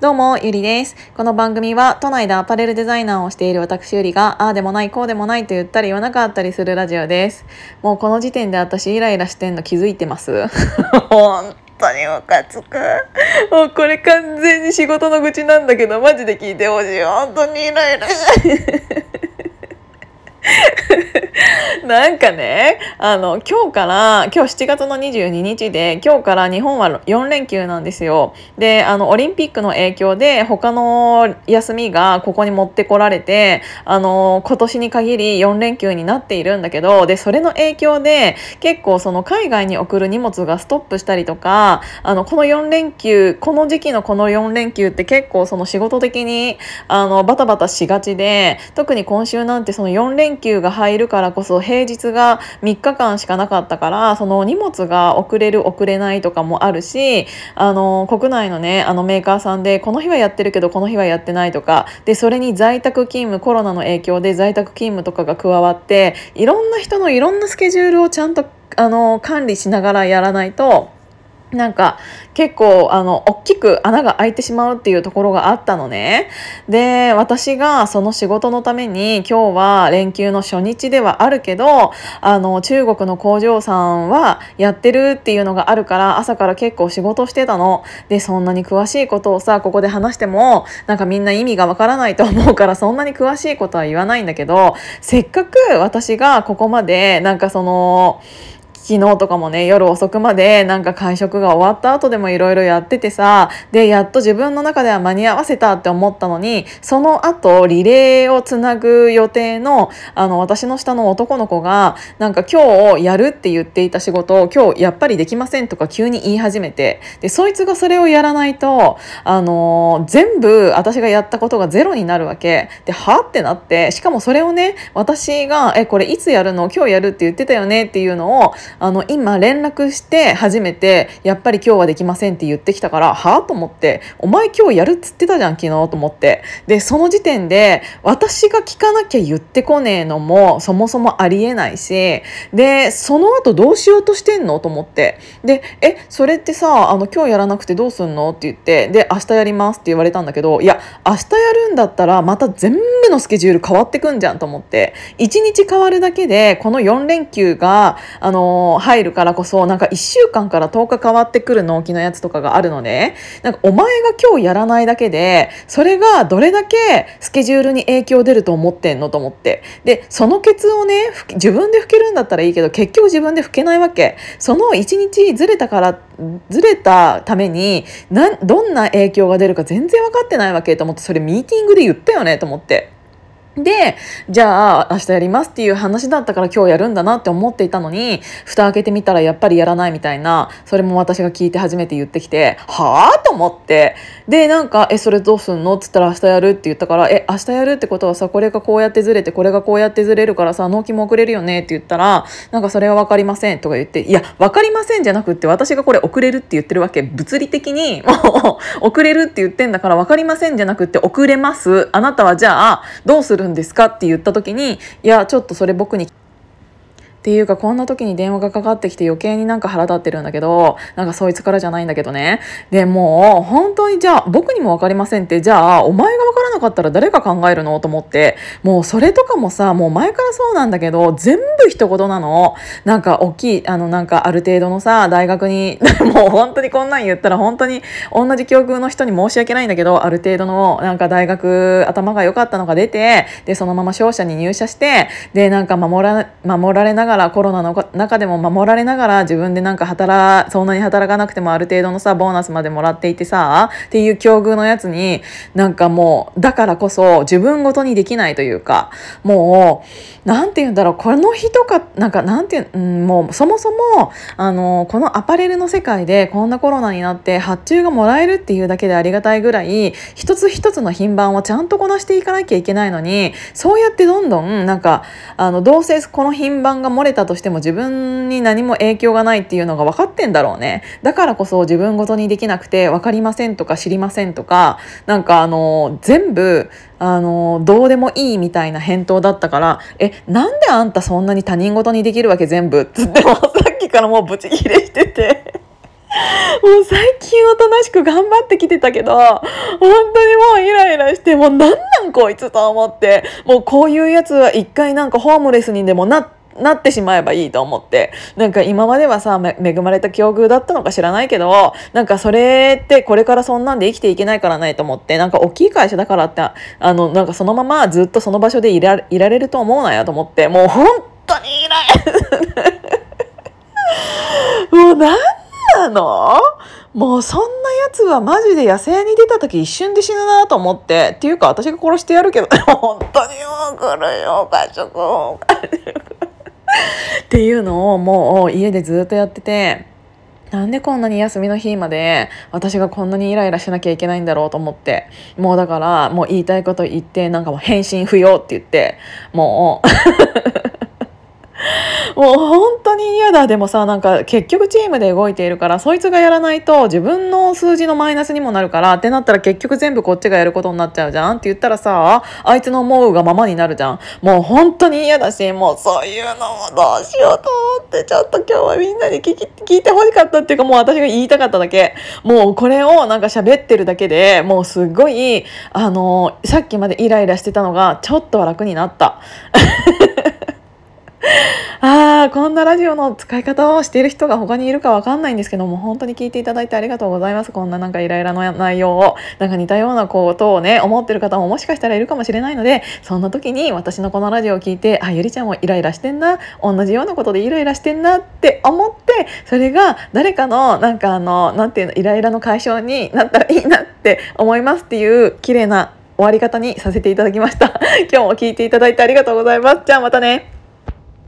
どうも、ゆりです。この番組は、都内でアパレルデザイナーをしている私ゆりが、ああでもない、こうでもないと言ったり言わなかったりするラジオです。もうこの時点で私イライラしてんの気づいてます？本当にムカつく。もうこれ完全に仕事の愚痴なんだけど、マジで聞いてほしい。本当にイライラ。ななんかねあの今日から今日7月の22日で今日から日本は4連休なんですよ。であのオリンピックの影響で他の休みがここに持ってこられてあの今年に限り4連休になっているんだけどでそれの影響で結構その海外に送る荷物がストップしたりとかあのこの4連休この時期のこの4連休って結構その仕事的にあのバタバタしがちで特に今週なんてその4連休が入るからこそ平平日が3日間しかなかったからその荷物が遅れる遅れないとかもあるしあの国内のねあのメーカーさんでこの日はやってるけどこの日はやってないとかでそれに在宅勤務コロナの影響で在宅勤務とかが加わっていろんな人のいろんなスケジュールをちゃんとあの管理しながらやらないと。なんか結構あの大きく穴が開いてしまうっていうところがあったのね。で私がその仕事のために今日は連休の初日ではあるけどあの中国の工場さんはやってるっていうのがあるから朝から結構仕事してたの。でそんなに詳しいことをさここで話してもなんかみんな意味がわからないと思うからそんなに詳しいことは言わないんだけどせっかく私がここまでなんかその昨日とかもね夜遅くまでなんか会食が終わった後でもいろいろやっててさでやっと自分の中では間に合わせたって思ったのにその後リレーをつなぐ予定のあの私の下の男の子がなんか今日やるって言っていた仕事を今日やっぱりできませんとか急に言い始めてでそいつがそれをやらないとあの全部私がやったことがゼロになるわけ。ではってなってしかもそれをね私が「えこれいつやるの？今日やるって言ってたよね」っていうのをあの今連絡して初めてやっぱり今日はできませんって言ってきたからはあ？と思ってお前今日やるっつってたじゃん昨日と思って。でその時点で私が聞かなきゃ言ってこねえのもそもそもありえないしでその後どうしようとしてんの？と思って。でえそれってさあの今日やらなくてどうすんの？って言ってで明日やりますって言われたんだけどいや明日やるんだったらまた全部のスケジュール変わってくんじゃんと思って。1日変わるだけでこの4連休があのの入るからこそなんか1週間から10日変わってくる納期のやつとかがあるのでなんかお前が今日やらないだけでそれがどれだけスケジュールに影響出ると思ってんのと思って。でそのケツをね自分で拭けるんだったらいいけど結局自分で拭けないわけ。その1日ずれたからずれたためになどんな影響が出るか全然分かってないわけと思ってそれミーティングで言ったよねと思って。でじゃあ明日やりますっていう話だったから今日やるんだなって思っていたのに蓋開けてみたらやっぱりやらないみたいなそれも私が聞いて初めて言ってきてはあ？と思って。でなんか「えそれどうすんの?」っつったら「明日やる」って言ったから「え明日やるってことはさこれがこうやってずれてこれがこうやってずれるからさ納期も遅れるよね」って言ったら「なんかそれは分かりません」とか言って「いや分かりません」じゃなくって私がこれ遅れるって言ってるわけ。物理的にもう遅れるって言ってんだから分かりませんじゃなくって遅れます。あなたはじゃあどうする？んですかって言った時にいやちょっとそれ僕にっていうかこんな時に電話がかかってきて余計になんか腹立ってるんだけどなんかそいつからじゃないんだけどね。でも本当にじゃあ僕にも分かりませんってじゃあお前が分からなかったら誰が考えるの？と思って。もうそれとかもさもう前からそうなんだけど全部一言なの。なんか大きいあのなんかある程度のさ大学に もう本当にこんなん言ったら本当に同じ境遇の人に申し訳ないんだけどある程度のなんか大学頭が良かったのが出てでそのまま商社に入社してでなんか守ら守られながらがらコロナの中でも守られながら自分でなんか働そんなに働かなくてもある程度のさボーナスまでもらっていてさっていう境遇のやつになんかもうだからこそ自分ごとにできないというかもう何て言うんだろうこの日とかなんかなんていう、ん、もうそもそもあのこのアパレルの世界でこんなコロナになって発注がもらえるっていうだけでありがたいぐらい一つ一つの品番をちゃんとこなしていかなきゃいけないのにそうやってどんどんなんかあのどうせこの品番がも漏れたとしても自分に何も影響がないっていうのが分かってんだろうね。だからこそ自分ごとにできなくて分かりませんとか知りませんとかなんかあの全部あのどうでもいいみたいな返答だったから「えなんであんたそんなに他人事にできるわけ全部」っつってもさっきからもうブチギレしてて。もう最近おとなしく頑張ってきてたけど、本当にもうイライラして、もうなんなんこいつと思って、もうこういうやつは一回なんかホームレスにでもなって、なってしまえばいいと思って。なんか今まではさ恵まれた境遇だったのか知らないけどなんかそれってこれからそんなんで生きていけないからないと思ってなんか大きい会社だからってあのなんかそのままずっとその場所でいらいられると思うなよと思ってもう本当にいない。もうなんなの？もうそんなやつはマジで野生に出た時一瞬で死ぬなと思って。っていうか私が殺してやるけど 本当にもう来るよ家族っていうのをもう家でずっとやっててなんでこんなに休みの日まで私がこんなにイライラしなきゃいけないんだろうと思ってもうだからもう言いたいこと言ってなんかもう返信不要って言ってもうもう本当に嫌だ。でもさなんか結局チームで動いているからそいつがやらないと自分の数字のマイナスにもなるからってなったら結局全部こっちがやることになっちゃうじゃん？って言ったらさあいつの思うがままになるじゃん。もう本当に嫌だしもうそういうのもどうしようと思ってちょっと今日はみんなに聞き聞いてほしかったっていうかもう私が言いたかっただけ。もうこれをなんか喋ってるだけでもうすごいあのさっきまでイライラしてたのがちょっとは楽になった。ああこんなラジオの使い方をしている人が他にいるかわかんないんですけども本当に聞いていただいてありがとうございます。こんななんかイライラの内容をなんか似たようなことをね思ってる方ももしかしたらいるかもしれないのでそんな時に私のこのラジオを聞いてあゆりちゃんもイライラしてんな同じようなことでイライラしてんなって思ってそれが誰かのなんかあのなんていうのイライラの解消になったらいいなって思いますっていう綺麗な終わり方にさせていただきました。今日も聞いていただいてありがとうございます。じゃあまたね。